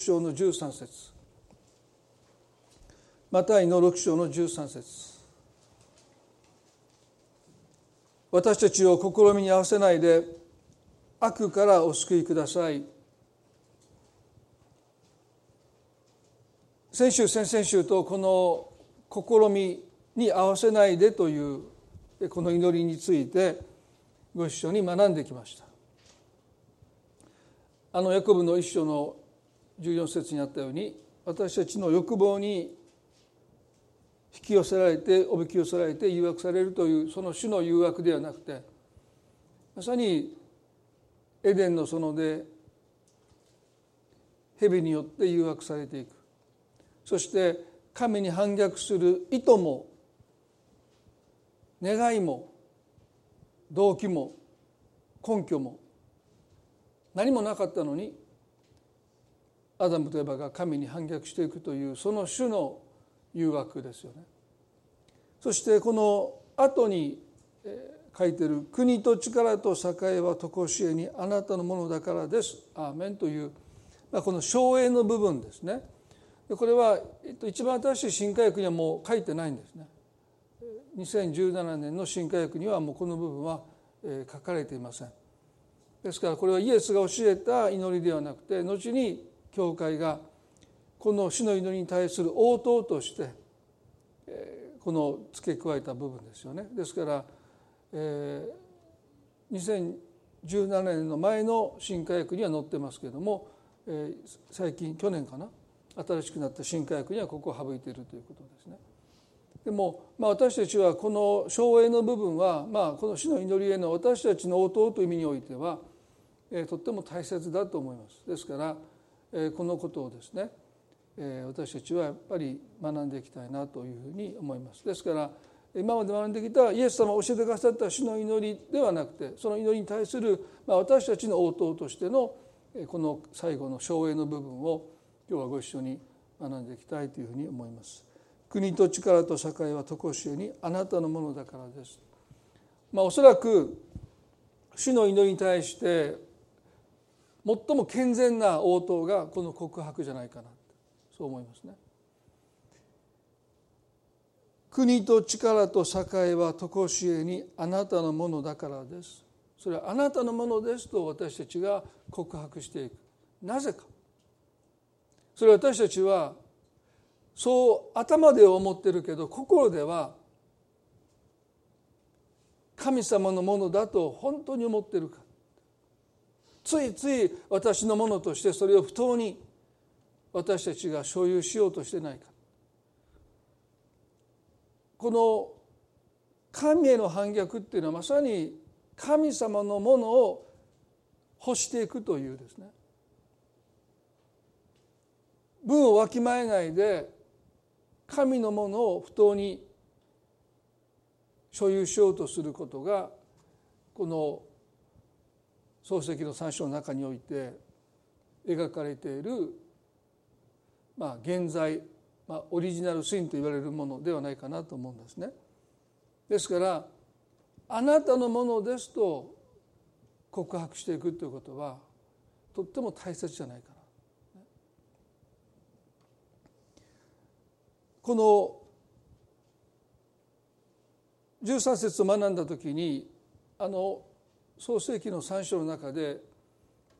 章の13節。マタイの6章の13節。私たちを試みに合わせないで悪からお救いください。先週先々週とこの試みに合わせないでというこの祈りについてご一緒に学んできました。あのヤコブの一章の14節にあったように私たちの欲望に引き寄せられておびき寄せられて誘惑されるというその種の誘惑ではなくてまさにエデンの園で蛇によって誘惑されていく。そして神に反逆する意図も願いも動機も根拠も何もなかったのにアダムとエバが神に反逆していくというその種の誘惑ですよね。そしてこの後に書いてる「国と力と栄は常しえにあなたのものだからです」「アーメン」という、まあ、この省エの部分ですね。これは一番新しい新科学にはもう書いてないんですね。2017年の新科学にはもうこの部分は書かれていません。ですからこれはイエスが教えた祈りではなくて後に教会がこの死の祈りに対する応答としてこの付け加えた部分ですよね。ですから、えー、2017年の前の新科学には載ってますけれども、えー、最近去年かな？新しくなった新科学にはここを省いているということですね。でも、まあ、私たちはこの省エの部分は、まあ、この死の祈りへの私たちの応答という意味においては、えー、とっても大切だと思います。ですから、このことをですね、私たちはやっぱり学んでいきたいなというふうに思います。ですから今まで学んできたイエス様が教えてくださった死の祈りではなくてその祈りに対する、私たちの応答としてのこの最後の省エの部分を今日はご一緒に学んでいきたいというふうに思います。国と力と社会は常しえにあなたのものだからです。まあ、おそらく主の祈りに対して最も健全な応答がこの告白じゃないかなそう思いますね。国と力と栄は常しえにあなたのものだからです。それはあなたのものですと私たちが告白していく。なぜか。それは私たちはそう頭で思ってるけど心では神様のものだと本当に思ってるかついつい私のものとしてそれを不当に私たちが所有しようとしてないか。この神への反逆っていうのはまさに神様のものを欲していくというですね。分をわきまえないで神のものを不当に所有しようとすることがこの漱石の三章の中において描かれている、まあ、現在、まあ、オリジナルスインと言われるものではないかなと思うんですね。ですからあなたのものですと告白していくということはとっても大切じゃないかな。この13節を学んだ時にあの創世記の3章の中で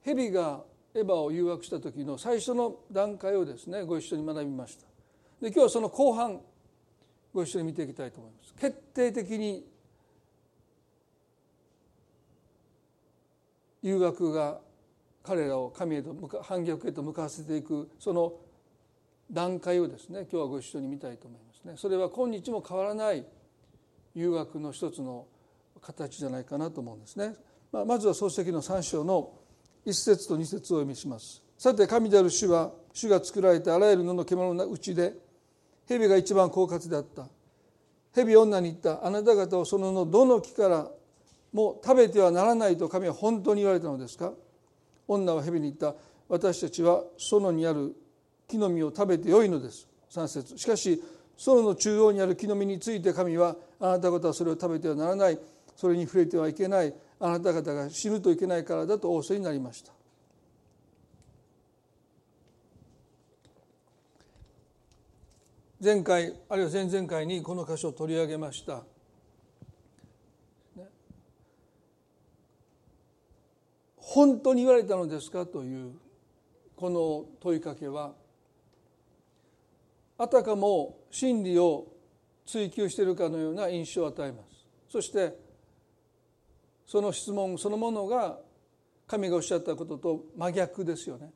蛇がエヴァを誘惑した時の最初の段階をですねご一緒に学びましたで今日はその後半ご一緒に見ていきたいと思います決定的に誘惑が彼らを神へと反逆へと向かわせていくその段階をですね今日はご一緒に見たいと思いますね。それは今日も変わらない誘惑の一つの形じゃないかなと思うんですね。まあ、まずは漱石の3章の1節と2節を読みします。さて神である主は主が作られたあらゆる野の獣のうちで蛇が一番狡猾であった。蛇女に言った。あなた方をその野どの木からも食べてはならないと神は本当に言われたのですか？女は蛇に言った。私たちは園にある木の実を食べてよいのです。3節。しかし園の中央にある木の実について神はあなた方はそれを食べてはならない。それに触れてはいけない。あなた方が死ぬといけないからだと仰せになりました。前回あるいは前々回にこの箇所を取り上げました。本当に言われたのですかというこの問いかけはあたかも真理を追求しているかのような印象を与えます。そしてその質問そのものが神がおっしゃったことと真逆ですよね。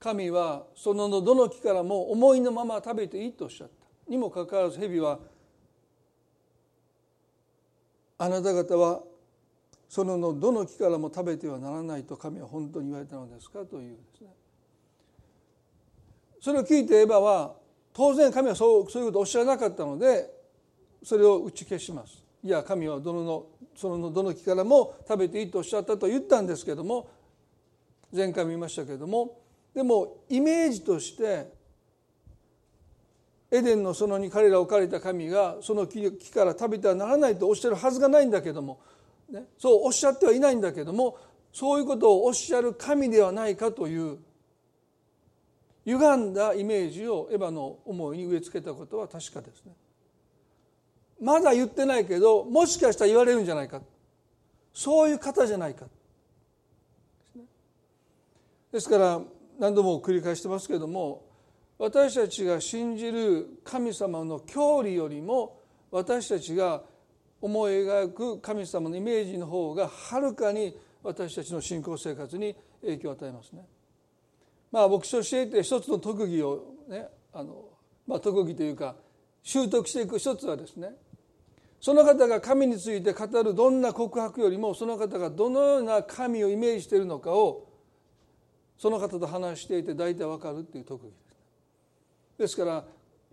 神はそのどの木からも思いのまま食べていいとおっしゃった。にもかかわらず蛇はあなた方はそのどの木からも食べてはならないと神は本当に言われたのですかというですね。それを聞いてエヴァは当然神はそうそういうことをおっしゃらなかったのでそれを打ち消します。いや神はどののそのどの木からも食べていいとおっしゃったと言ったんですけども前回見ましたけれどもでもイメージとしてエデンの園に彼らを置かれた神がその木から食べてはならないとおっしゃるはずがないんだけども、ね、そうおっしゃってはいないんだけどもそういうことをおっしゃる神ではないかという歪んだイメージをエヴァの思いに植え付けたことは確かですね。まだ言ってないけどもしかしたら言われるんじゃないかそういう方じゃないかですから何度も繰り返してますけれども私たちが信じる神様の教理よりも私たちが思い描く神様のイメージの方がはるかに私たちの信仰生活に影響を与えますね。まあ牧師としていて一つの特技をねあの、まあ、特技というか習得していく一つはですねその方が神について語るどんな告白よりもその方がどのような神をイメージしているのかをその方と話していて大体わかるっていう特技です。ですから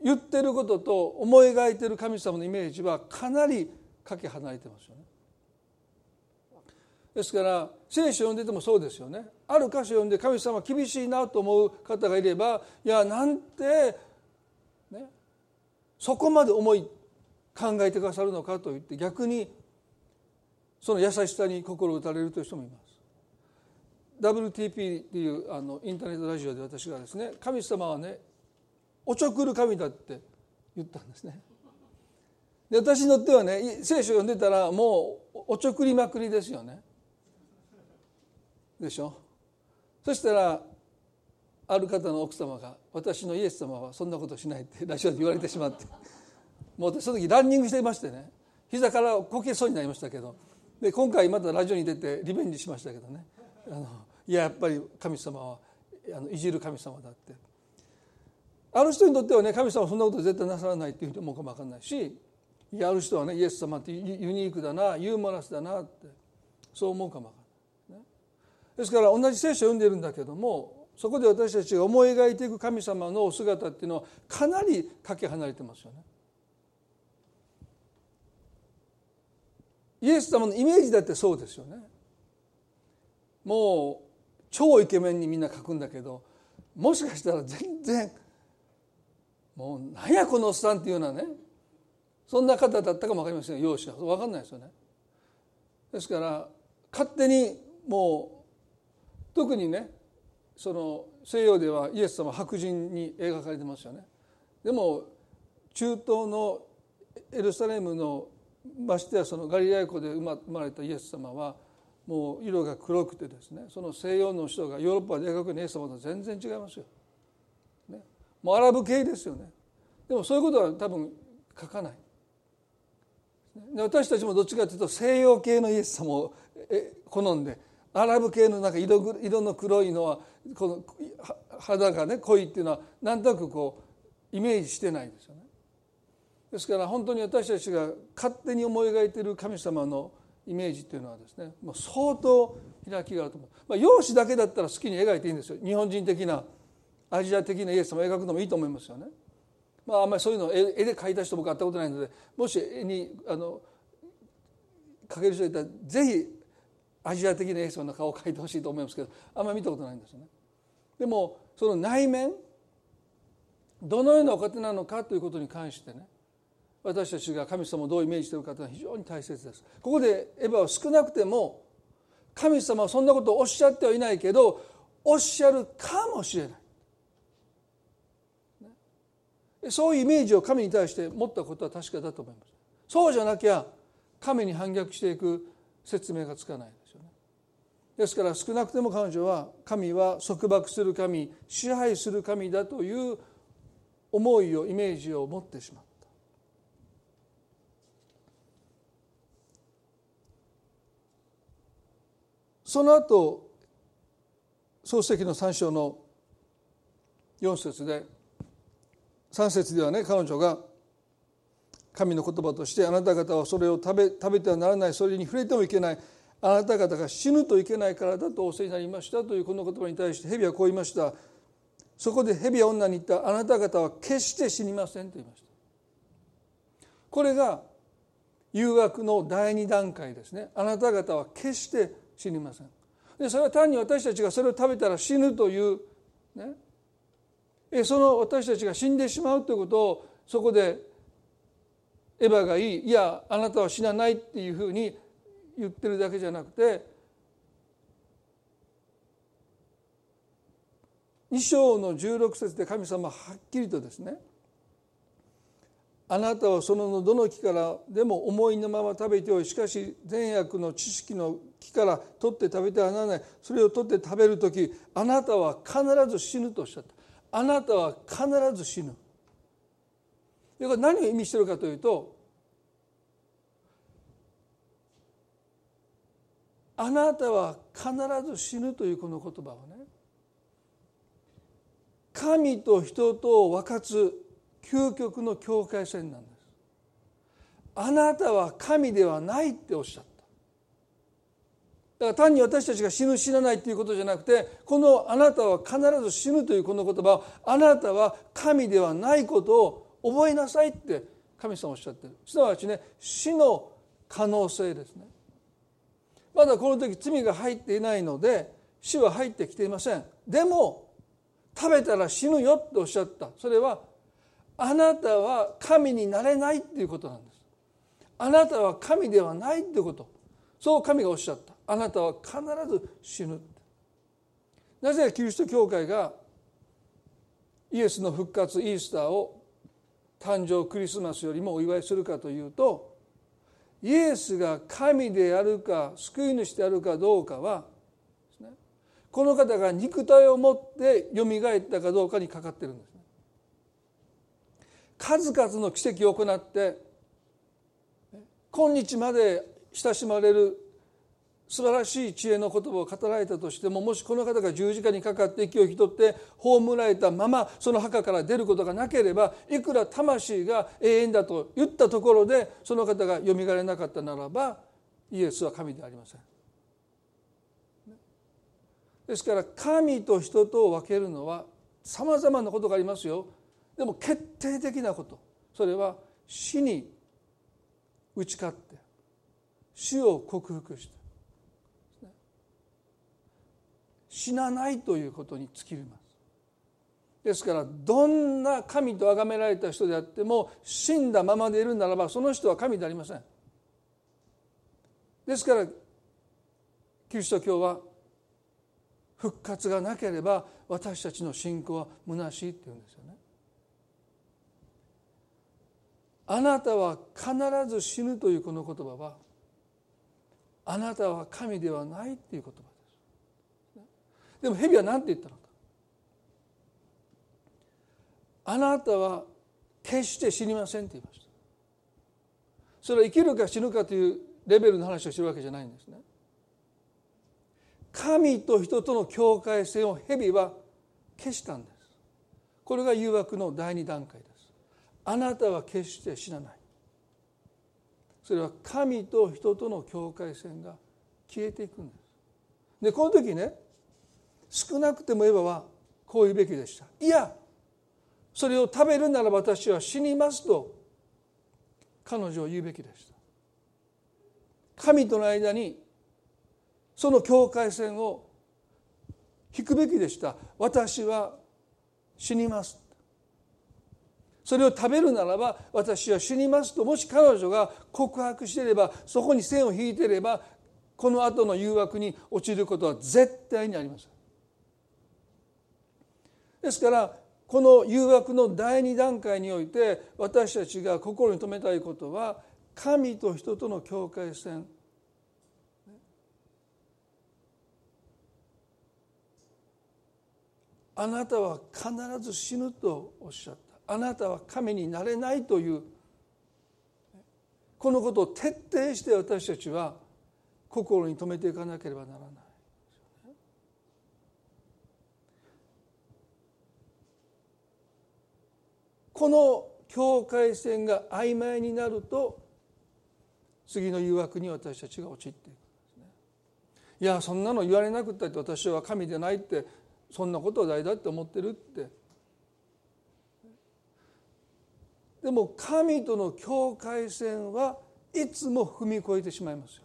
言ってることと思い描いてる神様のイメージはかなりかけ離れてますよね。ですから聖書を読んでてもそうですよね。ある箇所読んで神様厳しいなと思う方がいればいやなんて、ね、そこまで思い考えてくださるのかと言って逆にその優しさに心打たれるという人もいます。WTP っていうあのインターネットラジオで私がですね神様はねおちょくる神だって言ったんですね。で私にとってはね聖書読んでたらもうおちょくりまくりですよね。でしょ？そしたらある方の奥様が「私のイエス様はそんなことしない」ってラジオで言われてしまってもうその時ランニングしていましてね。膝からこけそうになりましたけど。で今回またラジオに出てリベンジしましたけどね。あのいややっぱり神様はあのいじる神様だって。ある人にとってはね神様はそんなこと絶対なさらないっていう人もかも分かんないしいやある人はねイエス様ってユニークだなユーモラスだなってそう思うかも分かんない、ね、ですから同じ聖書を読んでるんだけどもそこで私たちが思い描いていく神様のお姿っていうのはかなりかけ離れてますよね。イエス様のイメージだってそうですよね。もう超イケメンにみんな書くんだけどもしかしたら全然もう何やこのおっさんっていうようなねそんな方だったかも分かりません容姿は分かんないですよね。ですから勝手にもう特にねその西洋ではイエス様白人に描かれてますよね。でも中東のエルサレムのましてやそのガリラヤ湖で生まれたイエス様はもう色が黒くてですねその西洋の人がヨーロッパで描くイエス様と全然違いますよ。ね、もうアラブ系ですよね。でもそういうことは多分書かない。で私たちもどっちかというと西洋系のイエス様を好んでアラブ系のなんか色色の黒いのはこの肌がね濃いっていうのは何となくこうイメージしてないですよね。ですから本当に私たちが勝手に思い描いている神様のイメージっていうのはですねもう相当開きがあると思う、まあ、容姿だけだったら好きに描いていいんですよ日本人的なアジア的なイエス様を描くのもいいと思いますよね。まあ、あんまりそういうのを絵で描いた人僕会ったことないのでもし絵にあの描ける人いたらぜひアジア的なイエス様の顔を描いてほしいと思いますけどあんまり見たことないんですよね。でもその内面どのようなお方なのかということに関してね私たちが神様をどうイメージしているかというのは非常に大切です。ここでエヴァは少なくても神様はそんなことをおっしゃってはいないけどおっしゃるかもしれない。そういうイメージを神に対して持ったことは確かだと思いますそうじゃなきゃ神に反逆していく説明がつかないですよねですから少なくとも彼女は神は束縛する神支配する神だという思いをイメージを持ってしまったその後創世記の3章の4節で3節ではね彼女が神の言葉としてあなた方はそれを食べ食べてはならないそれに触れてもいけないあなた方が死ぬといけないからだと仰せになりましたというこの言葉に対して蛇はこう言いました。そこで蛇は女に言ったあなた方は決して死にませんと言いました。これが誘惑の第二段階ですね。あなた方は決して死にません。でそれは単に私たちがそれを食べたら死ぬというね。その私たちが死んでしまうということをそこでエヴァがいいいやあなたは死なないっていうふうに言ってるだけじゃなくて2章の16節で神様ははっきりとですねあなたはそのどの木からでも思いのまま食べておいしかし善悪の知識の木から取って食べてはならない。それを取って食べる時あなたは必ず死ぬとおっしゃった。あなたは必ず死ぬ。これ何を意味してるかというとあなたは必ず死ぬというこの言葉をね神と人とを分かつ究極の境界線なんです。あなたは神ではないっておっしゃった。だから単に私たちが死ぬ死なないということじゃなくてこのあなたは必ず死ぬというこの言葉をあなたは神ではないことを覚えなさいって神様おっしゃってる。すなわちね死の可能性ですね。まだこの時罪が入っていないので死は入ってきていません。でも食べたら死ぬよっておっしゃった。それはあなたは神になれないっていうことなんです。あなたは神ではないっていうこと。そう神がおっしゃった。あなたは必ず死ぬ。なぜキリスト教会がイエスの復活イースターを誕生クリスマスよりもお祝いするかというとイエスが神であるか救い主であるかどうかはこの方が肉体を持ってよみがえったかどうかにかかってるんです。数々の奇跡を行って今日まで親しまれる素晴らしい知恵の言葉を語られたとしてももしこの方が十字架にかかって息を引き取って葬られたままその墓から出ることがなければいくら魂が永遠だと言ったところでその方がよみがえなかったならばイエスは神でありません。ですから神と人とを分けるのはさまざまなことがありますよでも決定的なこと。それは死に打ち勝って。死を克服して。死なないということに尽きます。ですからどんな神と崇められた人であっても死んだままでいるならばその人は神でありません。ですからキリスト教は復活がなければ私たちの信仰は虚しいって言うんですよねあなたは必ず死ぬというこの言葉はあなたは神ではないっていう言葉です。でも蛇は何て言ったのか。あなたは決して死にませんって言いました。それは生きるか死ぬかというレベルの話をしてるわけじゃないんですね。神と人との境界線を蛇は消したんです。これが誘惑の第二段階ですあなたは決して死なない。それは神と人との境界線が消えていくんです。でこの時ね少なくてもエヴァはこう言うべきでした。いやそれを食べるなら私は死にますと彼女は言うべきでした。神との間にその境界線を引くべきでした。私は死にますそれを食べるならば私は死にますともし彼女が告白していればそこに線を引いていればこの後の誘惑に落ちることは絶対にありません。ですからこの誘惑の第二段階において私たちが心に留めたいことは神と人との境界線。あなたは必ず死ぬとおっしゃった。あなたは神になれないというこのことを徹底して私たちは心に留めていかなければならない。この境界線が曖昧になると次の誘惑に私たちが陥っていくんですね。いやそんなの言われなくったって私は神でないってそんなことは大だって思ってるってでも神との境界線はいつも踏み越えてしまいますよ。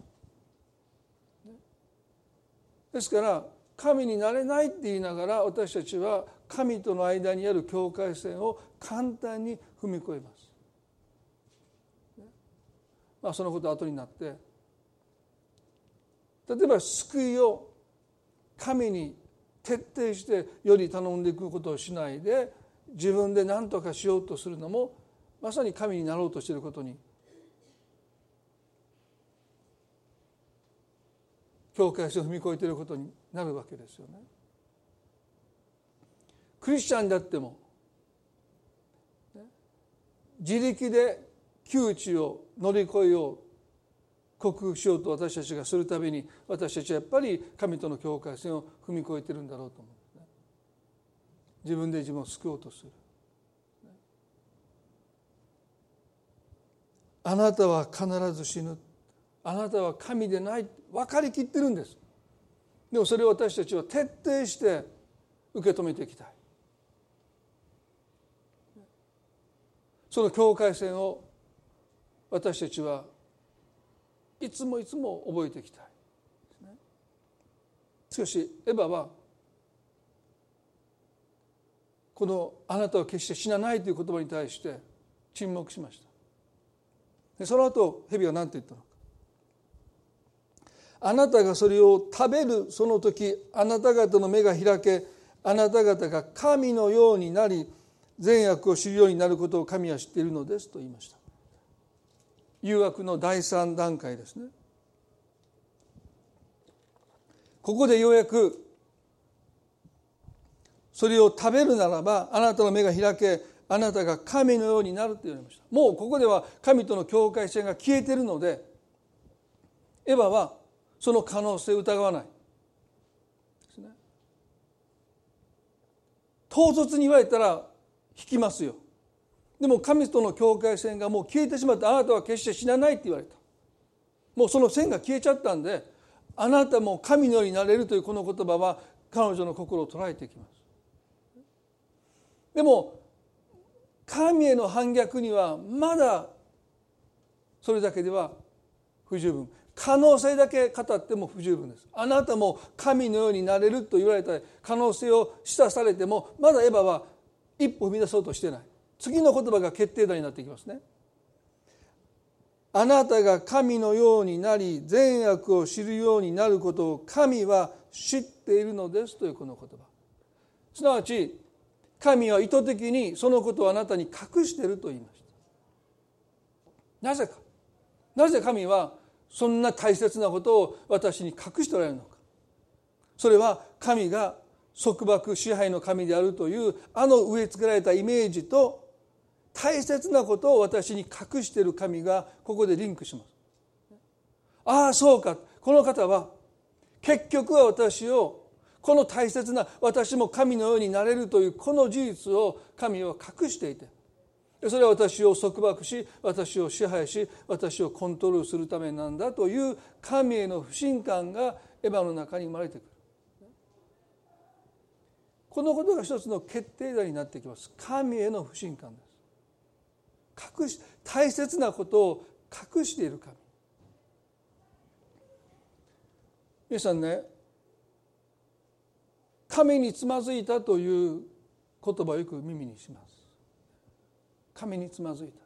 ですから神になれないって言いながら私たちは神との間にある境界線を簡単に踏み越えます。まあ、そのことは後になって例えば救いを神に徹底してより頼んでいくことをしないで自分で何とかしようとするのもまさに神になろうとしていることに境界線を踏み越えていることになるわけですよね。クリスチャンであっても自力で窮地を乗り越えよう克服しようと私たちがするたびに私たちはやっぱり神との境界線を踏み越えてるんだろうと思うね。自分で自分を救おうとする。あなたは必ず死ぬ。あなたは神でない分かりきってるんです。でもそれを私たちは徹底して受け止めていきたい。その境界線を私たちはいつもいつも覚えていきたいしかしエヴァはこの「あなたは決して死なない」という言葉に対して沈黙しましたでその後蛇は何て言ったのか。あなたがそれを食べるその時あなた方の目が開けあなた方が神のようになり善悪を知るようになることを神は知っているのですと言いました。誘惑の第三段階ですね。ここでようやくそれを食べるならばあなたの目が開けあなたが神のようになると言われました。もうここでは神との境界線が消えているのでエヴァはその可能性を疑わない。ですね。唐突に言われたら引きますよ。でも神との境界線がもう消えてしまってあなたは決して死なないって言われた。もうその線が消えちゃったんであなたも神のようになれるというこの言葉は彼女の心を捉えていきます。でも神への反逆にはまだそれだけでは不十分可能性だけ語っても不十分です。あなたも神のようになれると言われた可能性を示唆されてもまだエヴァは一歩踏み出そうとしてない次の言葉が決定打になってきますね。あなたが神のようになり善悪を知るようになることを神は知っているのですというこの言葉。すなわち神は意図的にそのことをあなたに隠していると言いました。なぜか。なぜ神はそんな大切なことを私に隠しておられるのか。それは神が束縛支配の神であるというあの植え付けられたイメージと大切なことを私に隠している神がここでリンクします。ああそうか。この方は結局は私をこの大切な私も神のようになれるというこの事実を神は隠していてそれは私を束縛し私を支配し私をコントロールするためなんだという神への不信感がエヴァの中に生まれてくる。このことが一つの決定打になってきます。神への不信感です。隠し大切なことを隠している神。皆さんね神につまずいたという言葉をよく耳にします。神につまずいた。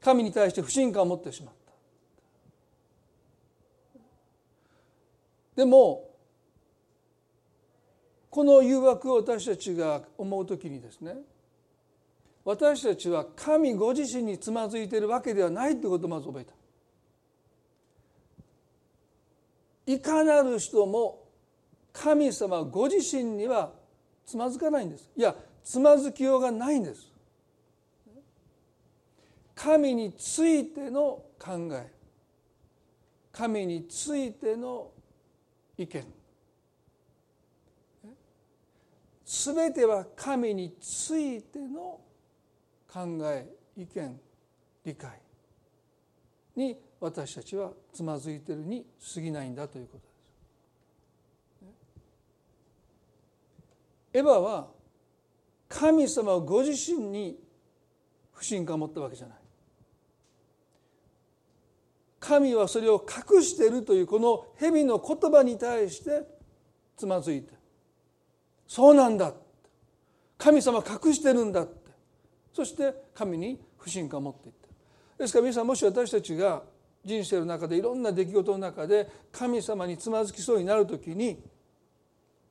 神に対して不信感を持ってしまった。ここの誘惑を私たちが思う時にですね私たちは神ご自身につまずいているわけではないということをまず覚えた。いかなる人も神様ご自身にはつまずかないんです。いやつまずきようがないんです。神についての考え。神についての意見。すべては神についての考え意見理解に私たちはつまずいてるに過ぎないんだということです。エヴァは神様をご自身に不信感を持ったわけじゃない。神はそれを隠しているというこの蛇の言葉に対してつまずいてそうなんだ神様隠してるんだって。そして神に不信感を持っていった。ですから皆さんもし私たちが人生の中でいろんな出来事の中で神様につまずきそうになる時に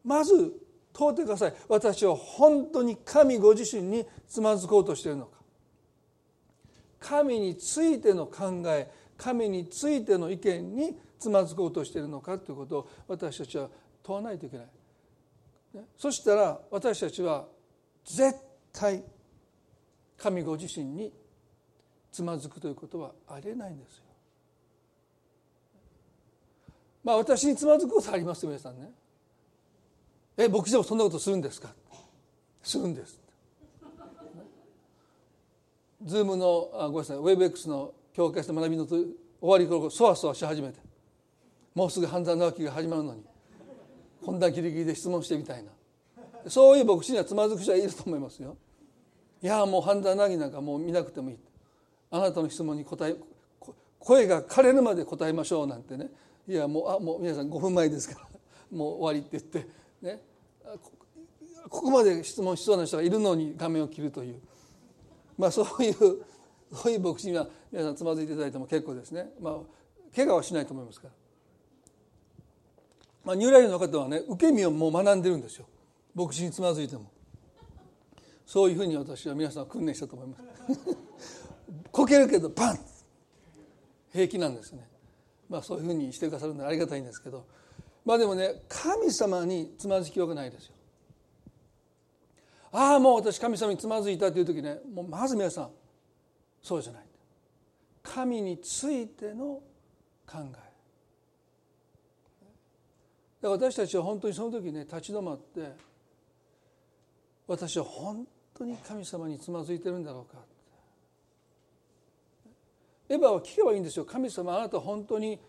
まず問うてください私は本当に神ご自身につまずこうとしているのか神についての考え神についての意見につまずこうとしているのかということを私たちは問わないといけない。そしたら私たちは絶対神ご自身につまずくということはありえないんですよ。まあ私につまずくことあります皆さんね。え牧師でもそんなことするんですかするんです。ズームのあごめんなさいウェブ X の教会して学びの終わり頃そわそわし始めて。もうすぐ半沢直樹が始まるのに。こんなギリギリで質問してみたいな。そういう牧師にはつまずく人はいると思いますよ。いやもう半沢直樹なんかもう見なくてもいい。あなたの質問に答え声が枯れるまで答えましょうなんてね。いやもうあもう皆さん5分前ですから。もう終わりって言ってね。ここまで質問しそうな人がいるのに画面を切るという。まあそういう そういう牧師には皆さんつまずいていただいても結構ですね。まあ怪我はしないと思いますから。まあ、ニューライフの方はね受け身をもう学んでるんですよ。牧師につまずいても。そういうふうに私は皆さん訓練したと思います。こけるけどパン！平気なんですね。まあそういうふうにしてくださるのはありがたいんですけど。まあでもね神様につまずきようがないですよ。ああもう私神様につまずいたという時ねもうまず皆さんそうじゃない。神についての考え。だから私たちは本当にその時ね立ち止まって私は本当に神様につまずいてるんだろうか。エヴァは聞けばいいんですよ。神様あなた本当に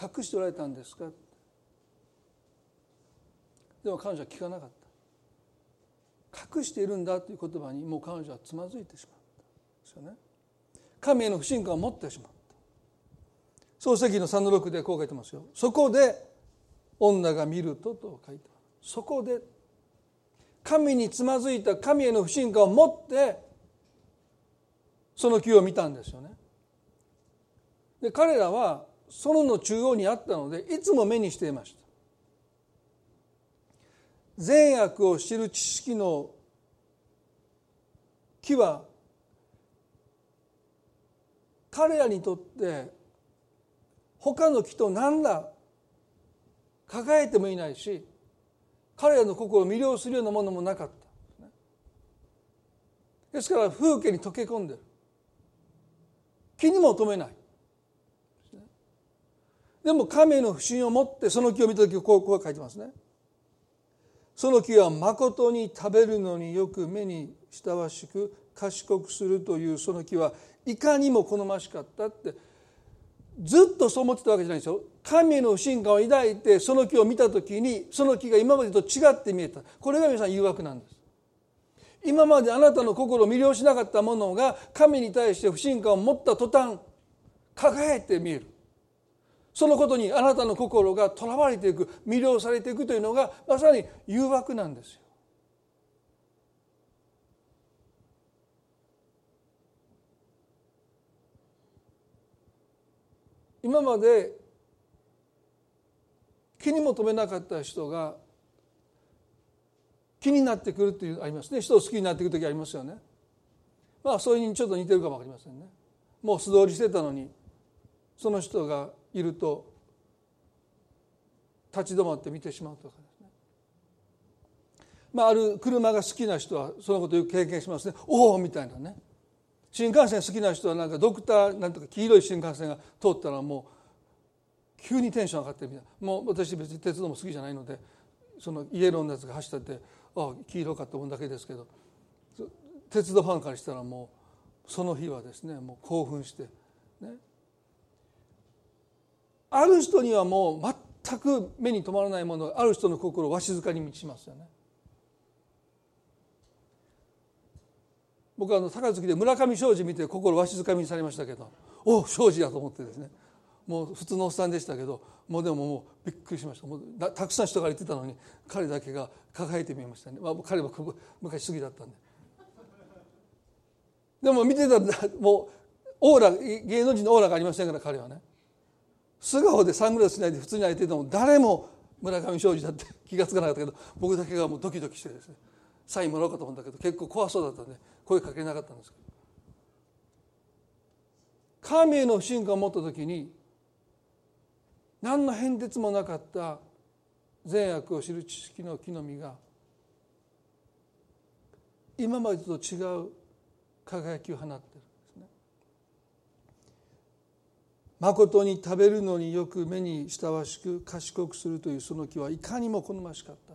隠しておられたんですか。でも彼女は聞かなかった。隠しているんだという言葉にもう彼女はつまずいてしまったですよね。神への不信感を持ってしまった。漱石の3の6でこう書いてますよ。そこで女が見るとと書いてますそこで神につまずいた神への不信感を持ってその木を見たんですよね。で彼らは園の中央にあったのでいつも目にしていました。善悪を知る知識の木は彼らにとって他の木と何ら輝いてもいないし彼らの心を魅了するようなものもなかった。ですから風景に溶け込んでる。気にも留めない。でも神の不信を持ってその木を見た時こうこう書いてますね。その木は誠に食べるのによく目に親しく賢くするというその木はいかにも好ましかったってずっとそう思ってたわけじゃないんですよ。神の不信感を抱いてその木を見た時にその木が今までと違って見えた。これが皆さん誘惑なんです。今まであなたの心を魅了しなかったものが神に対して不信感を持った途端輝いて見える。そのことにあなたの心がとらわれていく魅了されていくというのがまさに誘惑なんですよ。今まで気にも留めなかった人が気になってくるっていうありますね。人を好きになってくる時ありますよね。まあそれにちょっと似てるかも分かりませんね。もう素通りしてたのにその人がいると立ち止まって見てしまうとかですね。まあある車が好きな人はそのことをよく経験しますね。おおみたいなね。新幹線好きな人はなんかドクターなんとか黄色い新幹線が通ったらもう急にテンション上がってるみたいな。もう私別に鉄道も好きじゃないのでそのイエローのやつが走っててああ黄色かと思うだけですけど鉄道ファンからしたらもうその日はですねもう興奮してね。ある人にはもう全く目に留まらないものがある人の心をわしづかに満ちますよね。僕はあの高槻で村上庄司見て心わしづかみにされましたけどお庄司やと思ってですね。もう普通のおっさんでしたけどもうでももうびっくりしました。もうたくさん人が言ってたのに彼だけが輝いて見えましたね、まあ、彼は昔過ぎだったんで。でも見てたらもうオーラ芸能人のオーラがありませんから彼はね。素顔でサングラスしないで普通に歩いてても誰も村上庄司だって気が付かなかったけど僕だけがもうドキドキしてですねサインもらおうかと思ったけど結構怖そうだったんで声かけなかったんですけど。神への不信感を持った時に何の変哲もなかった善悪を知る知識の木の実が今までと違う輝きを放っているんですね。誠に食べるのによく目に親しく賢くするというその木はいかにも好ましかった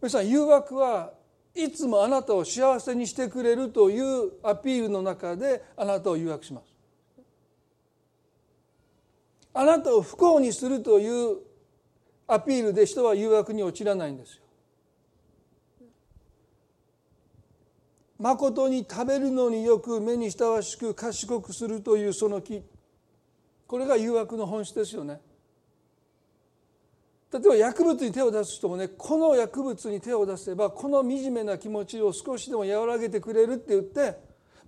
皆さん誘惑はいつもあなたを幸せにしてくれるというアピールの中であなたを誘惑します。あなたを不幸にするというアピールで人は誘惑に陥らないんですよ。誠に食べるのによく目に親しく賢くするというその木これが誘惑の本質ですよね。例えば薬物に手を出す人もねこの薬物に手を出せばこの惨めな気持ちを少しでも和らげてくれるって言って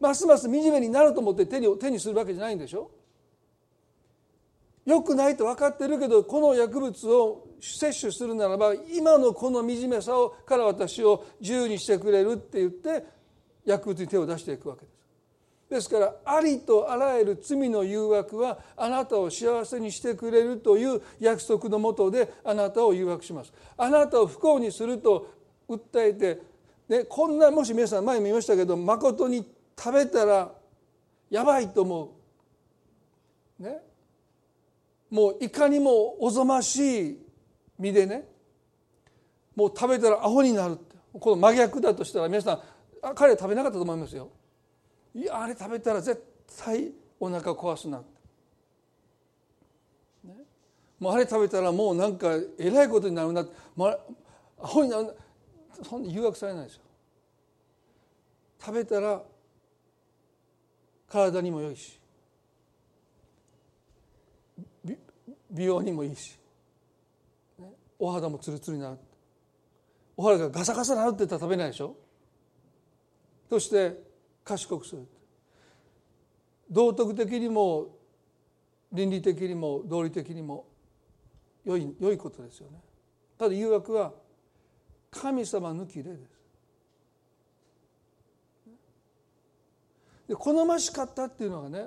ますます惨めになると思って手に手にするわけじゃないんでしょ？よくないと分かってるけどこの薬物を摂取するならば今のこの惨めさをから私を自由にしてくれるって言って薬物に手を出していくわけです。ですからありとあらゆる罪の誘惑はあなたを幸せにしてくれるという約束のもとであなたを誘惑します。あなたを不幸にすると訴えて、ね、こんなもし皆さん前も言いましたけど誠に食べたらやばいと思う、ね、もういかにもおぞましい身でねもう食べたらアホになるって。この真逆だとしたら皆さん彼は食べなかったと思いますよ。いやあれ食べたら絶対お腹壊すな、ね、もうあれ食べたらもうなんかえらいことになるな、まあ、アホになるそんな誘惑されないですよ。食べたら体にも良いし。美容にもいいし、ね、お肌もツルツルになる。お肌がガサガサになるって言ったら食べないでしょ？そして賢くする。道徳的にも倫理的にも道理的にも良い良いことですよね。ただ誘惑は神様抜きでです。で好ましかったっていうのがね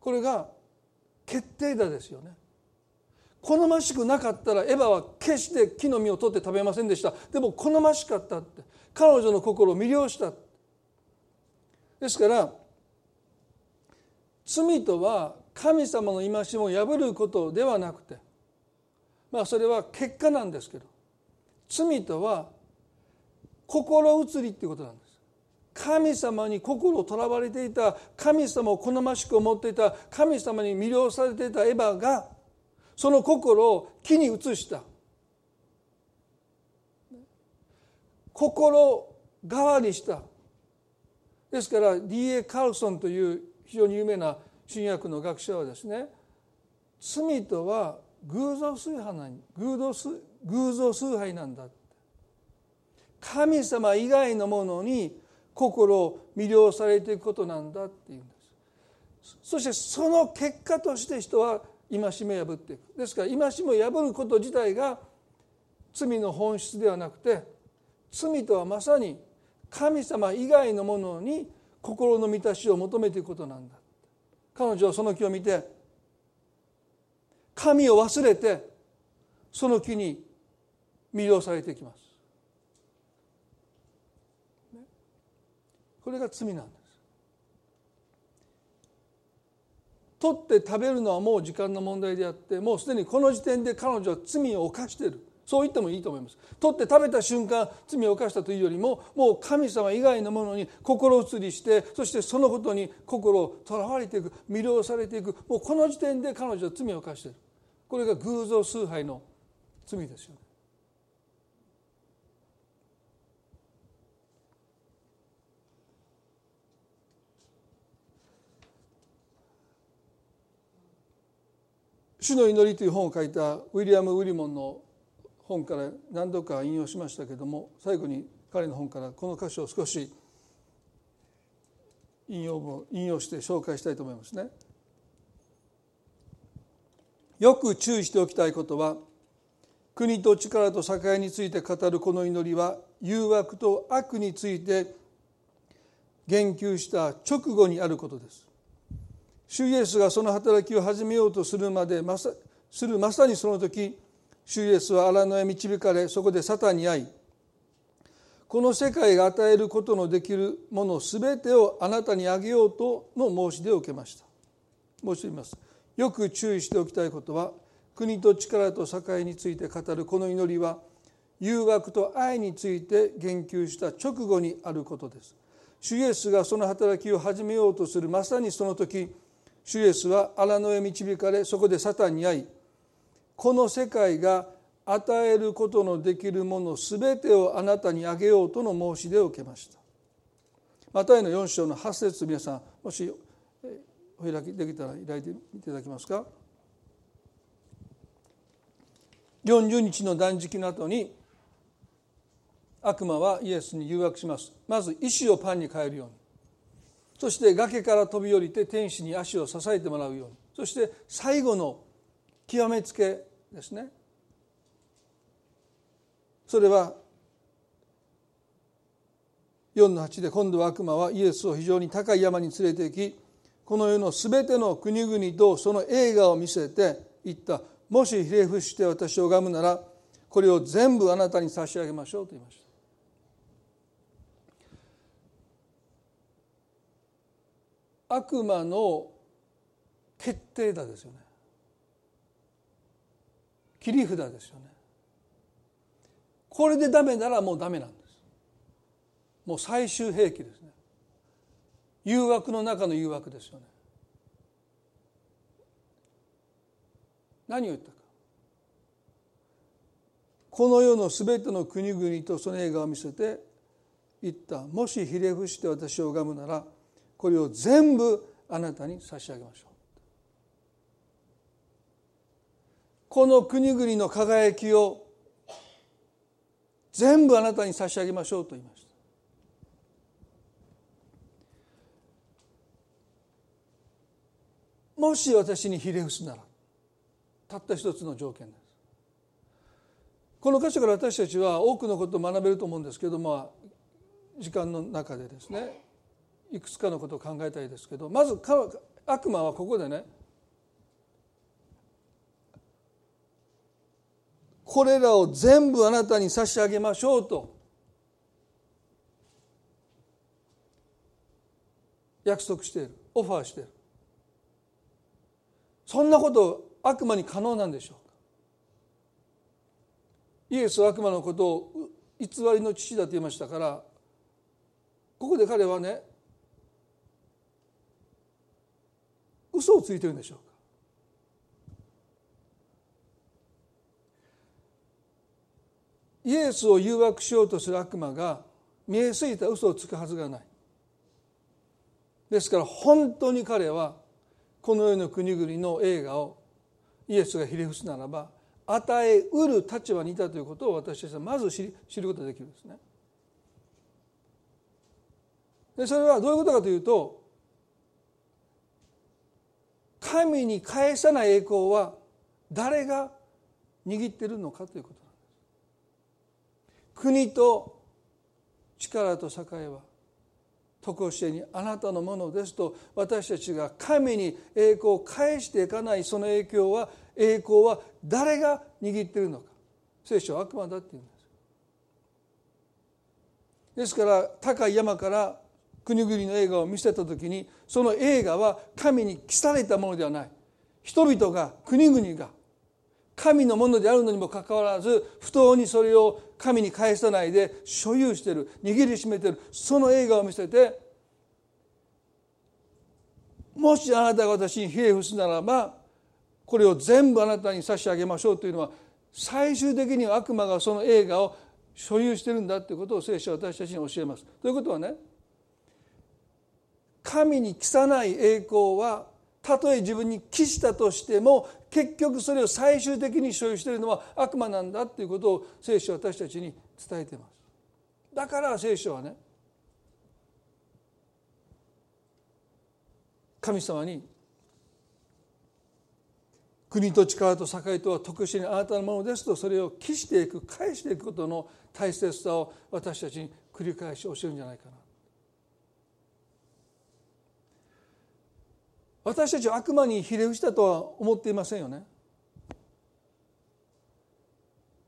これが決定打ですよね。好ましくなかったらエヴァは決して木の実を取って食べませんでした。でも好ましかったって。彼女の心を魅了したって。ですから罪とは神様の戒めを破ることではなくてまあそれは結果なんですけど罪とは心移りっていうことなんです。神様に心をとらわれていた神様を好ましく思っていた神様に魅了されていたエヴァがその心を木に移した心変わりしたですから D.A. カールソンという非常に有名な新約の学者はですね罪とは偶像崇拝なん偶像偶像崇拝なんだ神様以外のものに心を魅了されていくことなんだっていうんですそしてその結果として人は戒め破っていくですから戒めを破ること自体が罪の本質ではなくて罪とはまさに神様以外のものに心の満たしを求めていくことなんだ。彼女はその木を見て神を忘れてその木に魅了されていきます。これが罪なんです。取って食べるのはもう時間の問題であってもうすでにこの時点で彼女は罪を犯している。そう言ってもいいと思います。取って食べた瞬間罪を犯したというよりももう神様以外のものに心移りしてそしてそのことに心をとらわれていく魅了されていくもうこの時点で彼女は罪を犯している。これが偶像崇拝の罪ですよね主の祈りという本を書いたウィリアム・ウィリモンの本から何度か引用しましたけども最後に彼の本からこの箇所を少し引用も引用して紹介したいと思いますね。よく注意しておきたいことは国と力と栄について語るこの祈りは誘惑と悪について言及した直後にあることです。主イエスがその働きを始めようとするまでまするまさにその時主イエスは荒野へ導かれそこでサタンに会いこの世界が与えることのできるもの全てをあなたにあげようとの申し出を受けました。もう一度言います。よく注意しておきたいことは国と力と栄について語るこの祈りは誘惑と愛について言及した直後にあることです。主イエスがその働きを始めようとするまさにその時主イエスは荒野へ導かれそこでサタンに会いこの世界が与えることのできるもの全てをあなたにあげようとの申し出を受けました。マタイの4章の8節皆さんもしお開きできたら開いていただけますか？40日の断食の後に悪魔はイエスに誘惑します。まず石をパンに変えるように。そして崖から飛び降りて天使に足を支えてもらうように。そして最後の極めつけですね。それは4の8で今度は悪魔はイエスを非常に高い山に連れて行きこの世の全ての国々とその映画を見せて言った。もしひれ伏して私を拝むならこれを全部あなたに差し上げましょうと言いました。悪魔の決定だですよね。切り札ですよね。これでダメならもうダメなんです。もう最終兵器ですね。誘惑の中の誘惑ですよね。何を言ったか。この世のすべての国々とその映画を見せて言った。もしひれ伏して私を拝むならこれを全部あなたに差し上げましょう。この国々の輝きを全部あなたに差し上げましょうと言いました。もし私にひれ伏すならたった一つの条件です。この箇所から私たちは多くのことを学べると思うんですけども時間の中でですねいくつかのことを考えたいですけどまず悪魔はここでねこれらを全部あなたに差し上げましょうと。約束している。オファーしている。そんなこと悪魔に可能なんでしょうか？イエスは悪魔のことを偽りの父だと言いましたからここで彼はね嘘をついてるんでしょうかイエスを誘惑しようとする悪魔が見えすぎた嘘をつくはずがないですから本当に彼はこの世の国々の映画をイエスがひれ伏すならば与えうる立場にいたということを私たちはまず知る知ることができるんですね。でそれはどういうことかというと神に返さない栄光は誰が握ってるのかということ国と力と栄えは常しえにあなたのものですと私たちが神に栄光を返していかないその影響は栄光は誰が握っているのか。聖書は悪魔だっていうんです。ですから高い山から国々の映画を見せた時にその映画は神に記されたものではない。人々が国々が神のものであるのにもかかわらず不当にそれを神に返さないで所有してる握りしめてるその映画を見せてもしあなたが私にひれ伏すならばこれを全部あなたに差し上げましょうというのは最終的には悪魔がその映画を所有してるんだということを聖書は私たちに教えます。ということはね神に帰さない栄光はたとえ自分に帰したとしても結局それを最終的に所有しているのは悪魔なんだということを聖書は私たちに伝えています。だから聖書はね神様に国と力と栄とは特殊にあなたのものですとそれを帰していく返していくことの大切さを私たちに繰り返し教えるんじゃないかな。私たちは悪魔にひれ伏したとは思っていませんよね。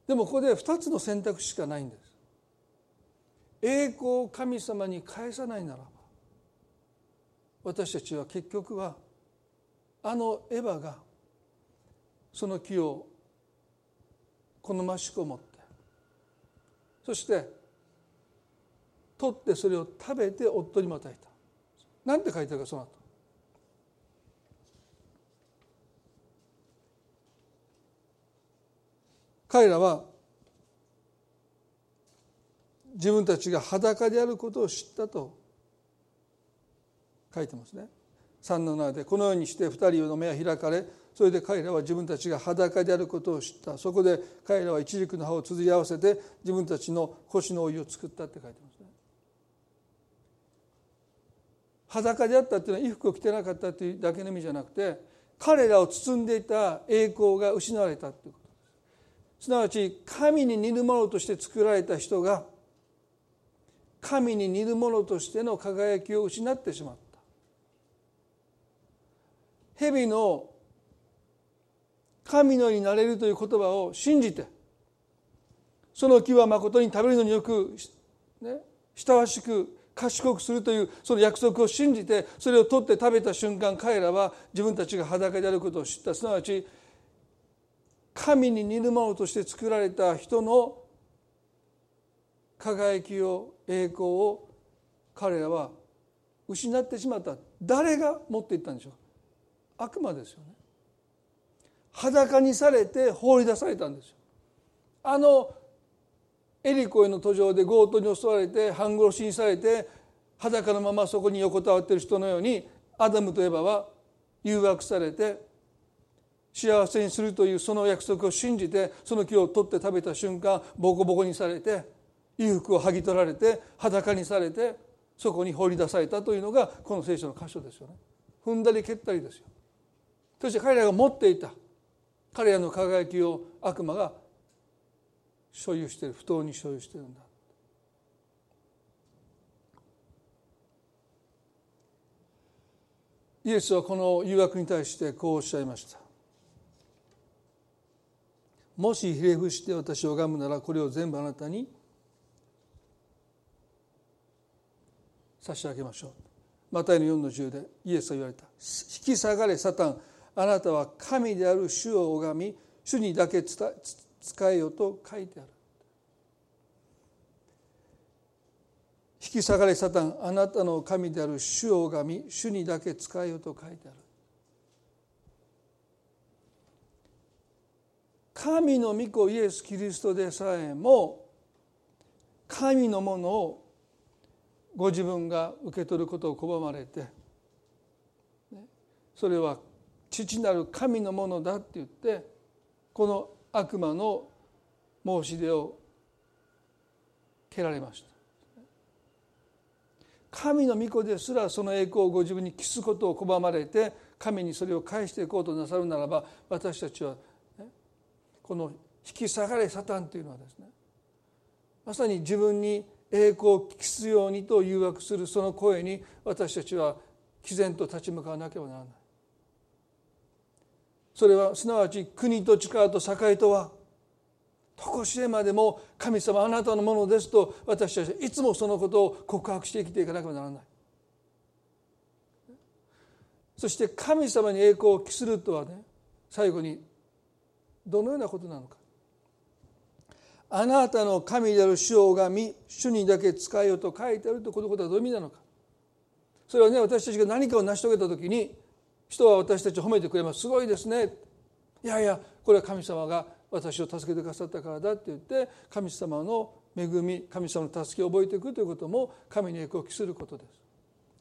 でもここで2つの選択肢しかないんです。栄光を神様に返さないならば私たちは結局はあのエヴァがその木を好ましく思ってそして取ってそれを食べて夫にまたいた何て書いてあるかその後。彼らは自分たちが裸であることを知ったと書いてますね。3の7でこのようにして2人の目は開かれそれで彼らは自分たちが裸であることを知ったそこで彼らは一軸の葉を綴り合わせて自分たちの腰の老いを作ったって書いてますね。裸であったっていうのは衣服を着てなかったというだけの意味じゃなくて彼らを包んでいた栄光が失われたということすなわち神に似るものとして作られた人が神に似るものとしての輝きを失ってしまった。蛇の神のになれるという言葉を信じてその木は誠に食べるのによく、ね、親しく賢くするというその約束を信じてそれを取って食べた瞬間彼らは自分たちが裸であることを知った。すなわち神に似るものとして作られた人の輝きを栄光を彼らは失ってしまった。誰が持っていったんでしょう？悪魔ですよね。裸にされて放り出されたんですよ。あのエリコへの途上で強盗に襲われて半殺しにされて裸のままそこに横たわってる人のようにアダムとエバは誘惑されて幸せにするというその約束を信じてその木を取って食べた瞬間ボコボコにされて衣服を剥ぎ取られて裸にされてそこに放り出されたというのがこの聖書の箇所ですよね。踏んだり蹴ったりですよ。そして彼らが持っていた彼らの輝きを悪魔が所有している不当に所有しているんだ。イエスはこの誘惑に対してこうおっしゃいました。もしひれ伏して私を拝むならこれを全部あなたに差し上げましょう。マタイの4の10でイエスは言われた「引き下がれサタンあなたは神である主を拝み主にだけ使えよ」と書いてある。引き下がれサタンあなたの神である主を拝み主にだけ使えよと書いてある神の御子イエス・キリストでさえも神のものをご自分が受け取ることを拒まれてそれは父なる神のものだって言ってこの悪魔の申し出を蹴られました。神の御子ですらその栄光をご自分に期すことを拒まれて神にそれを返していこうとなさるならば私たちはこの引き下がれサタンというのはですねまさに自分に栄光を期すようにと誘惑するその声に私たちは毅然と立ち向かわなければならない。それはすなわち国と力と栄とは常しえまでも神様あなたのものですと私たちはいつもそのことを告白して生きていかなければならない。そして神様に栄光を期するとはね最後にどのようなことなのか。あなたの神である主を拝み主にだけ使えよと書いてあるとこのことはどういう意味なのか。それはね私たちが何かを成し遂げた時に人は私たちを褒めてくれます。すごいですね。いやいやこれは神様が私を助けてくださったからだって言って神様の恵み神様の助けを覚えていくということも神に栄光を期することです。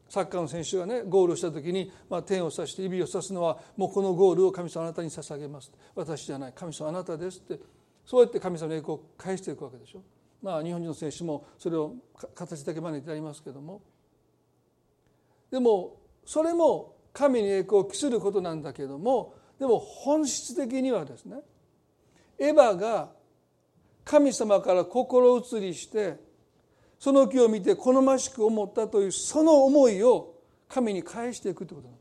サッカーの選手がねゴールをした時に、まあ、天を指して指を指すのはもうこのゴールを神様あなたに捧げます。私じゃない。神様あなたですって。そうやって神様の栄光を返していくわけでしょ。まあ日本人の選手もそれを形だけ真似てやりますけども。でもそれも神に栄光を期することなんだけどもでも本質的にはですねエヴァが神様から心移りしてその木を見て好ましく思ったというその思いを神に返していくということなん。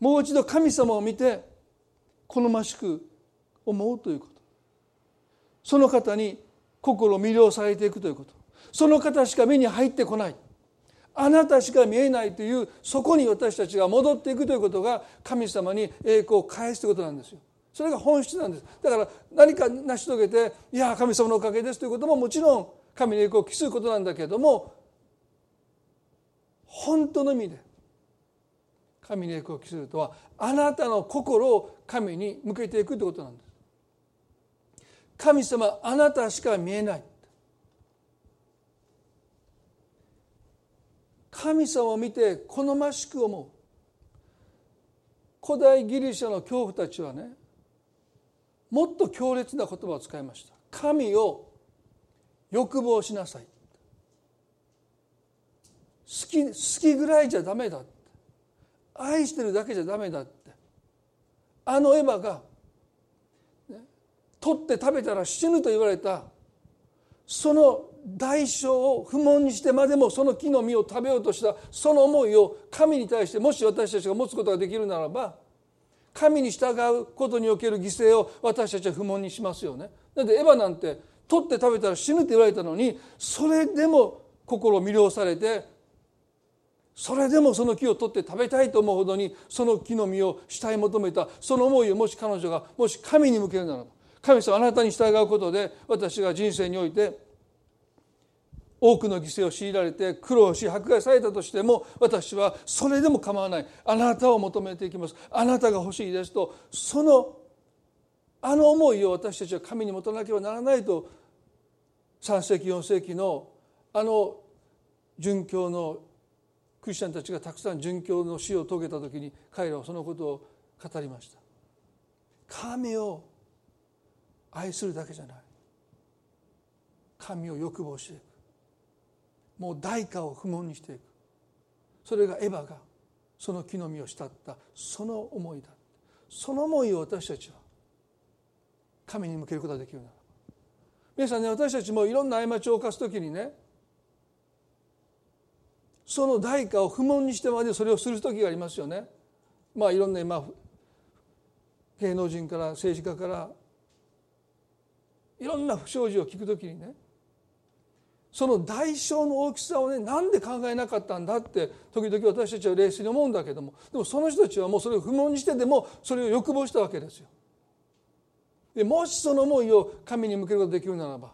もう一度神様を見て好ましく思うということその方に心を魅了されていくということその方しか目に入ってこないあなたしか見えないというそこに私たちが戻っていくということが神様に栄光を返すということなんですよ。それが本質なんですだから何か成し遂げていや神様のおかげですということももちろん神の栄光を期することなんだけれども本当の意味で神の栄光を期するとはあなたの心を神に向けていくということなんです。神様あなたしか見えない。神様を見て好ましく思う。古代ギリシャの恐怖たちはねもっと強烈な言葉を使いました。神を欲望しなさい。好き好きぐらいじゃダメだ愛してるだけじゃダメだって。あのエヴァが、ね、取って食べたら死ぬと言われた。その代償を不問にしてまでもその木の実を食べようとした。その思いを神に対してもし私たちが持つことができるならば神に従うことにおける犠牲を私たちは不問にしますよね。だってエヴァなんて取って食べたら死ぬって言われたのにそれでも心を魅了されてそれでもその木を取って食べたいと思うほどにその木の実を慕い求めたその思いをもし彼女がもし神に向けるならば神様あなたに従うことで私が人生において多くの犠牲を強いられて苦労し迫害されたとしても私はそれでも構わない。あなたを求めていきます。あなたが欲しいですとそのあの思いを私たちは神に持たなければならないと3世紀4世紀のあの殉教のクリスチャンたちがたくさん殉教の死を遂げた時に彼らはそのことを語りました。神を愛するだけじゃない。神を欲望していく。もう代価を不問にしていく。それがエヴァがその木の実を慕った。その思いだ。その思いを私たちは神に向けることができるなら皆さんね私たちもいろんな過ちを犯す時にねその代価を不問にしてまでそれをする時がありますよね。まあいろんな今芸能人から政治家からいろんな不祥事を聞く時にねその代償の大きさをねなんで考えなかったんだって時々私たちは冷静に思うんだけどもでもその人たちはもうそれを不問にしてでもそれを欲望したわけですよ。でもしその思いを神に向けることができるならば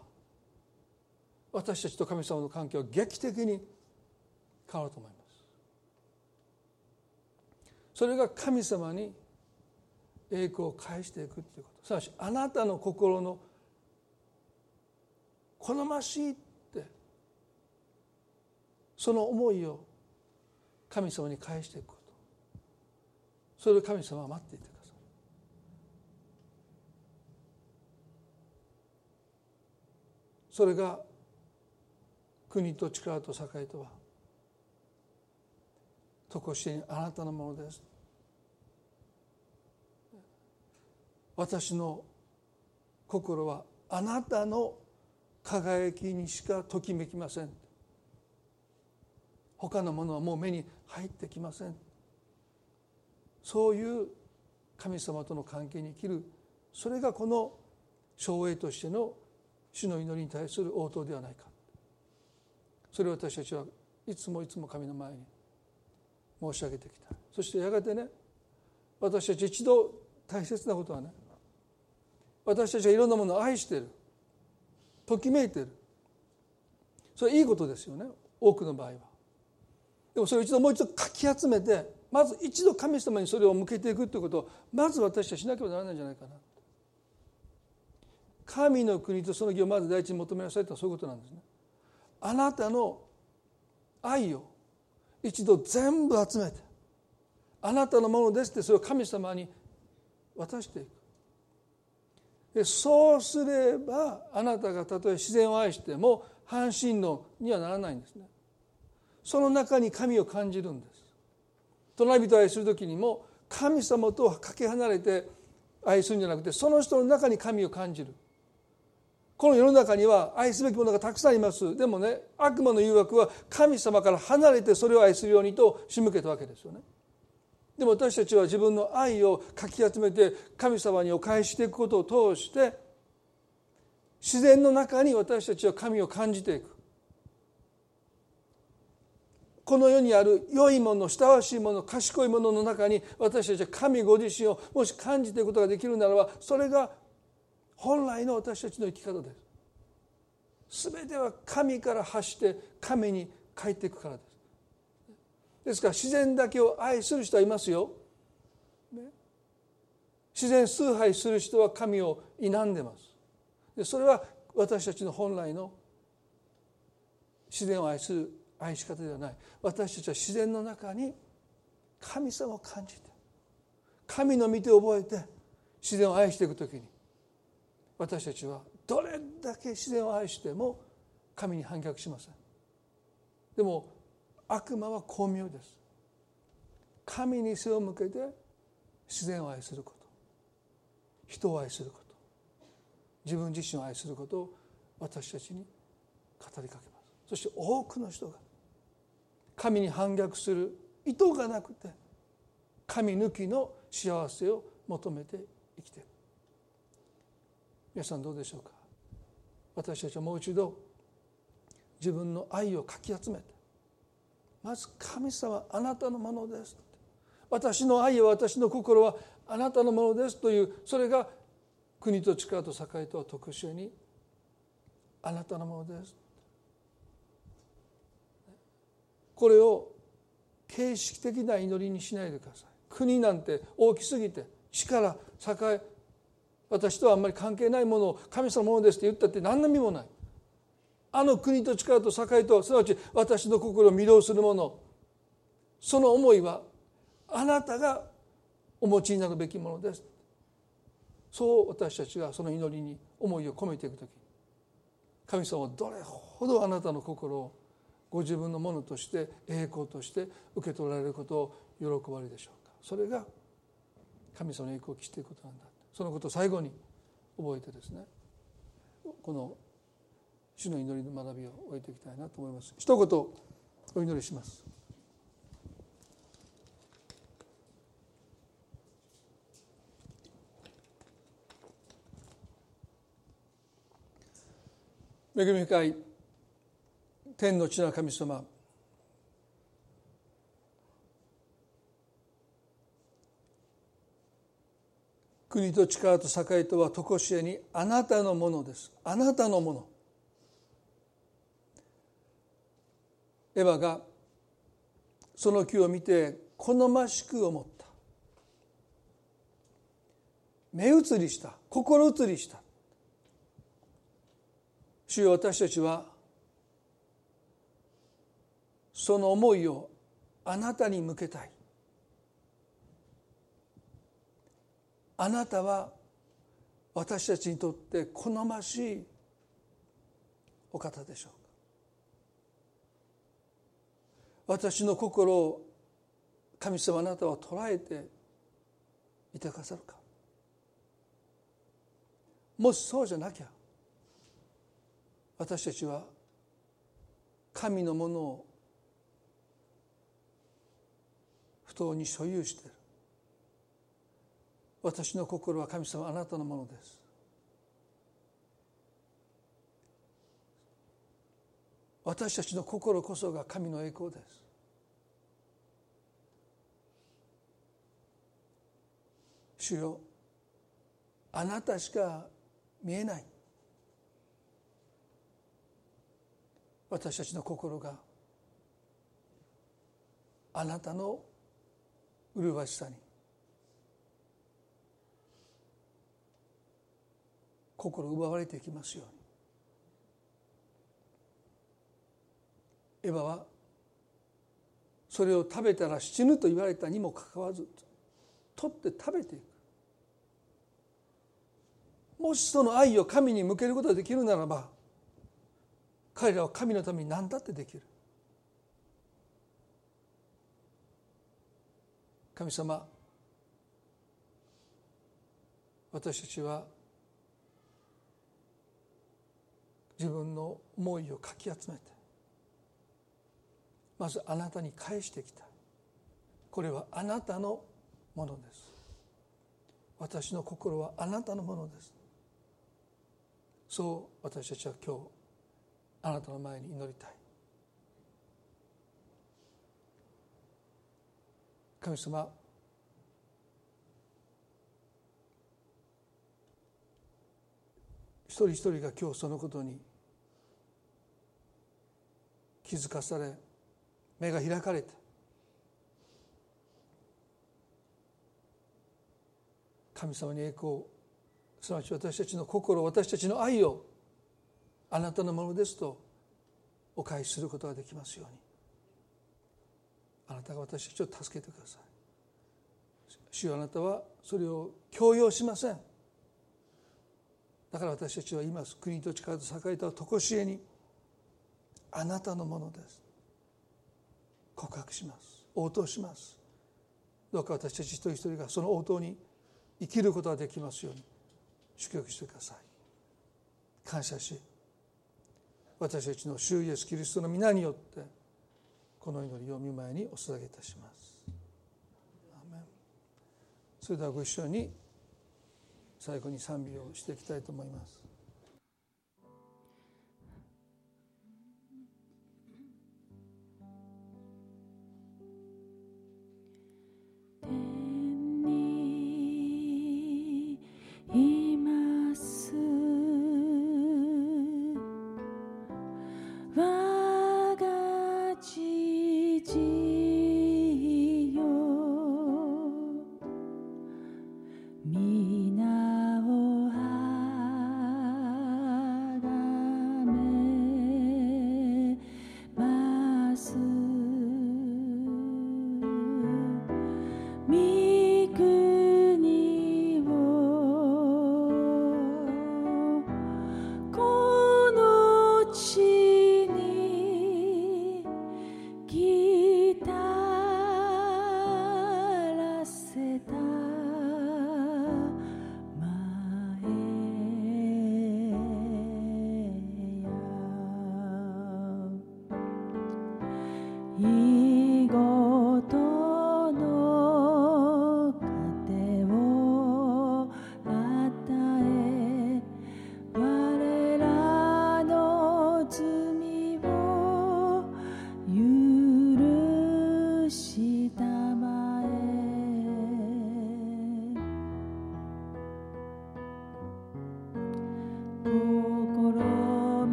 私たちと神様の関係は劇的に変わると思います。それが神様に栄光を返していくということ。すなわちあなたの心の好ましいってその思いを神様に返していくこと。それを神様は待っていてくださいそれが国と力と栄とは常しえにあなたのものです。私の心はあなたの輝きにしかときめきません。他のものはもう目に入ってきません。そういう神様との関係に生きる。それがこの省営としての主の祈りに対する応答ではないか。それを私たちはいつもいつも神の前に申し上げてきた。そしてやがてね私たち一度大切なことはね私たちはいろんなものを愛している。ときめいている。それはいいことですよね。多くの場合は。でもそれを一度もう一度かき集めてまず一度神様にそれを向けていくということをまず私たちしなければならないんじゃないかな。神の国とその義をまず第一に求めなさいとそういうことなんですね。あなたの愛を一度全部集めてあなたのものですってそれを神様に渡していく。でそうすればあなたがたとえ自然を愛しても半身のにはならないんですね。その中に神を感じるんです。隣人を愛する時にも神様とかけ離れて愛するんじゃなくてその人の中に神を感じる。この世の中には愛すべきものがたくさんいます。でもね悪魔の誘惑は神様から離れてそれを愛するようにと仕向けたわけですよね。でも私たちは自分の愛をかき集めて神様にお返ししていくことを通して自然の中に私たちは神を感じていく。この世にある良いもの親しいもの賢いものの中に私たちは神ご自身をもし感じていくことができるならばそれが本来の私たちの生き方です。全ては神から発して神に帰っていくからです。ですから自然だけを愛する人はいますよ、自然崇拝する人は神を否んでます。でそれは私たちの本来の自然を愛する愛し方ではない。私たちは自然の中に神様を感じて神の見て覚えて自然を愛していく時に私たちはどれだけ自然を愛しても神に反逆しません。でも悪魔は巧妙です。神に背を向けて自然を愛すること。人を愛すること。自分自身を愛することを私たちに語りかけます。そして多くの人が神に反逆する意図がなくて神抜きの幸せを求めて生きている皆さんどうでしょうか？私たちはもう一度自分の愛をかき集めてまず神様あなたのものです。私の愛は私の心はあなたのものですというそれが国と力と栄とは特殊にあなたのものです。これを形式的な祈りにしないでください。国なんて大きすぎて力栄私とはあんまり関係ないものを神様のものですって言ったって何の意味もない。あの国と力と栄とすなわち私の心を魅了するもの。その思いはあなたがお持ちになるべきものです。そう私たちがその祈りに思いを込めていく時神様はどれほどあなたの心をご自分のものとして栄光として受け取られることを喜ばれるでしょうか。それが神様の栄光を期していくことなんだ。そのことを最後に覚えてですねこの主の祈りの学びを終えていきたいなと思います。一言お祈りします。恵み深い天の地な神様国と力と栄とは常しえにあなたのものです。あなたのもの。エヴァがその木を見て好ましく思った。目移りした。心移りした。主よ私たちはその思いをあなたに向けたい。あなたは私たちにとって好ましいお方でしょうか？私の心を神様あなたは捉えていてくださるか？もしそうじゃなきゃ私たちは神のものを不当に所有している。私の心は神様あなたのものです。私たちの心こそが神の栄光です。主よあなたしか見えない。私たちの心があなたの麗しさに。心奪われていきますよ。うにエヴァはそれを食べたら死ぬと言われたにもかかわらず取って食べていく。もしその愛を神に向けることができるならば彼らは神のために何だってできる。神様私たちは自分の思いをかき集めてまずあなたに返してきた。これはあなたのものです。私の心はあなたのものです。そう私たちは今日あなたの前に祈りたい。神様一人一人が今日そのことに気づかされ目が開かれて神様に栄光すなわち私たちの心私たちの愛をあなたのものですとお返しすることができますように。あなたが私たちを助けてください。主よあなたはそれを強要しません。だから私たちは今国と力と栄えた常しえにあなたのものです。告白します。応答します。どうか私たち一人一人がその応答に生きることができますように祝福してください。感謝し私たちの主イエスキリストの皆によってこの祈りを見舞いにお捧げいたします。それではご一緒に最後に賛美をしていきたいと思います。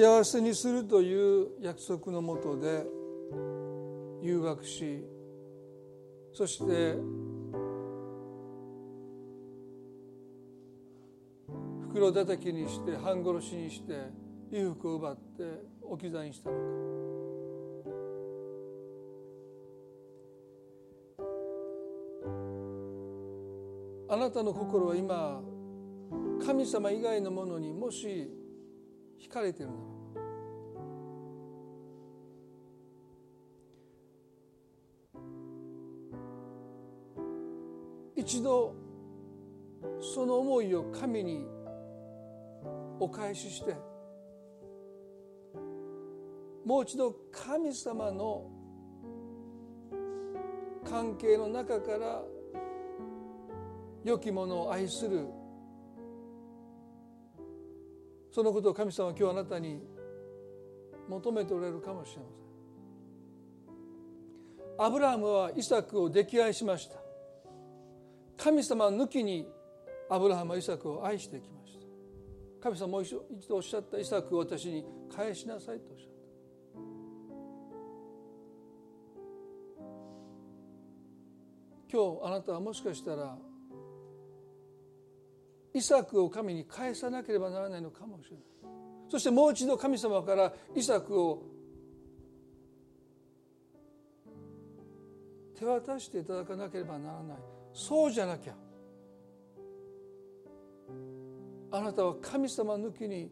幸せにするという約束のもとで誘惑しそして袋叩きにして半殺しにして衣服を奪って置き去りにしたのか。あなたの心は今神様以外のものにもし惹かれてるな。ら一度その思いを神にお返ししてもう一度神様の関係の中から良きものを愛するそのことを神様は今日あなたに求めておられるかもしれません。アブラハムはイサクを溺愛しました。神様抜きにアブラハムはイサクを愛してきました。神様もう一度おっしゃったイサクを私に返しなさいとおっしゃった。今日あなたはもしかしたらイサクを神に返さなければならないのかもしれない。そしてもう一度神様からイサクを手渡していただかなければならない。そうじゃなきゃあなたは神様抜きに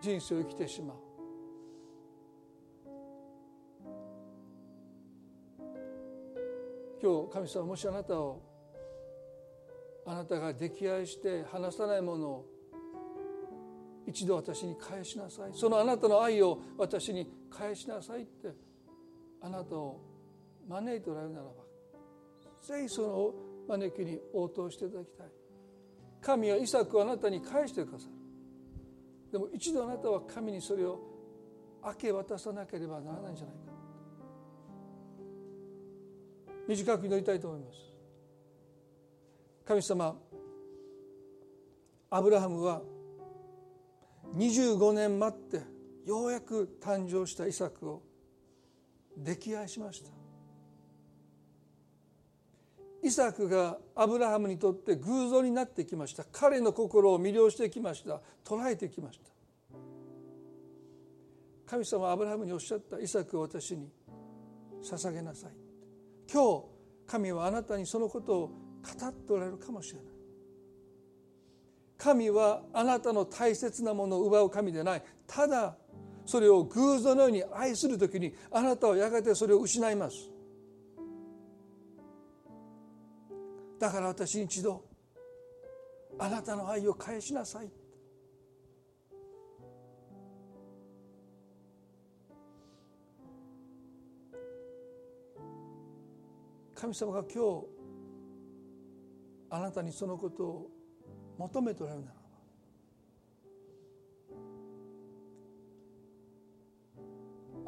人生を生きてしまう。今日神様もしあなたをあなたが溺愛して離さないものを一度私に返しなさい。そのあなたの愛を私に返しなさいってあなたを招いておられるならばぜひその招きに応答していただきたい。神はイサクをあなたに返してくださるでも一度あなたは神にそれを明け渡さなければならないんじゃないか。短く祈りたいと思います。神様アブラハムは25年待ってようやく誕生したイサクを溺愛しました。イサクがアブラハムにとって偶像になってきました。彼の心を魅了してきました。捉えてきました。神様はアブラハムにおっしゃった。イサクを私に捧げなさい。今日神はあなたにそのことを語っておられるかもしれない。神はあなたの大切なものを奪う神でない。ただそれを偶像のように愛する時にあなたはやがてそれを失います。だから私一度あなたの愛を返しなさい。神様が今日あなたにそのことを求めておられるならば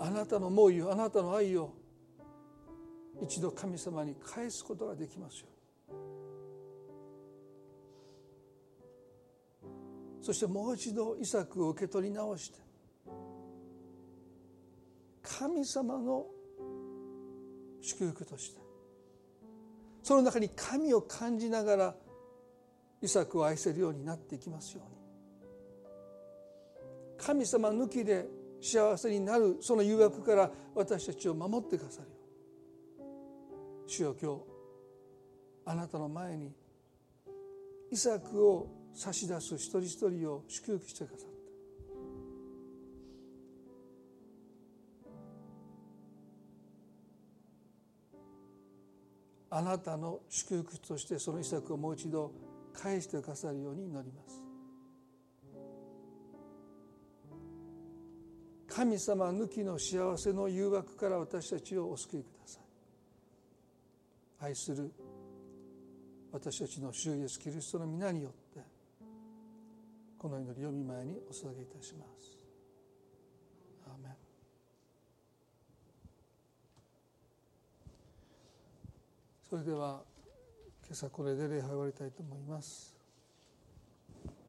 あなたの思いをあなたの愛を一度神様に返すことができますよそしてもう一度イサクを受け取り直して神様の祝福としてその中に神を感じながらイサクを愛せるようになっていきますように。神様抜きで幸せになるその誘惑から私たちを守ってくださるよ主よ今日あなたの前にイサクを差し出す一人一人を祝福してくださっあなたの祝福としてそのイサクをもう一度返してくださるように祈ります。神様抜きの幸せの誘惑から私たちをお救いください。愛する私たちの主イエスキリストの皆によってこの祈りを見舞いにお捧げいたしますアーメンそれでは今朝これで礼拝終わりたいと思います。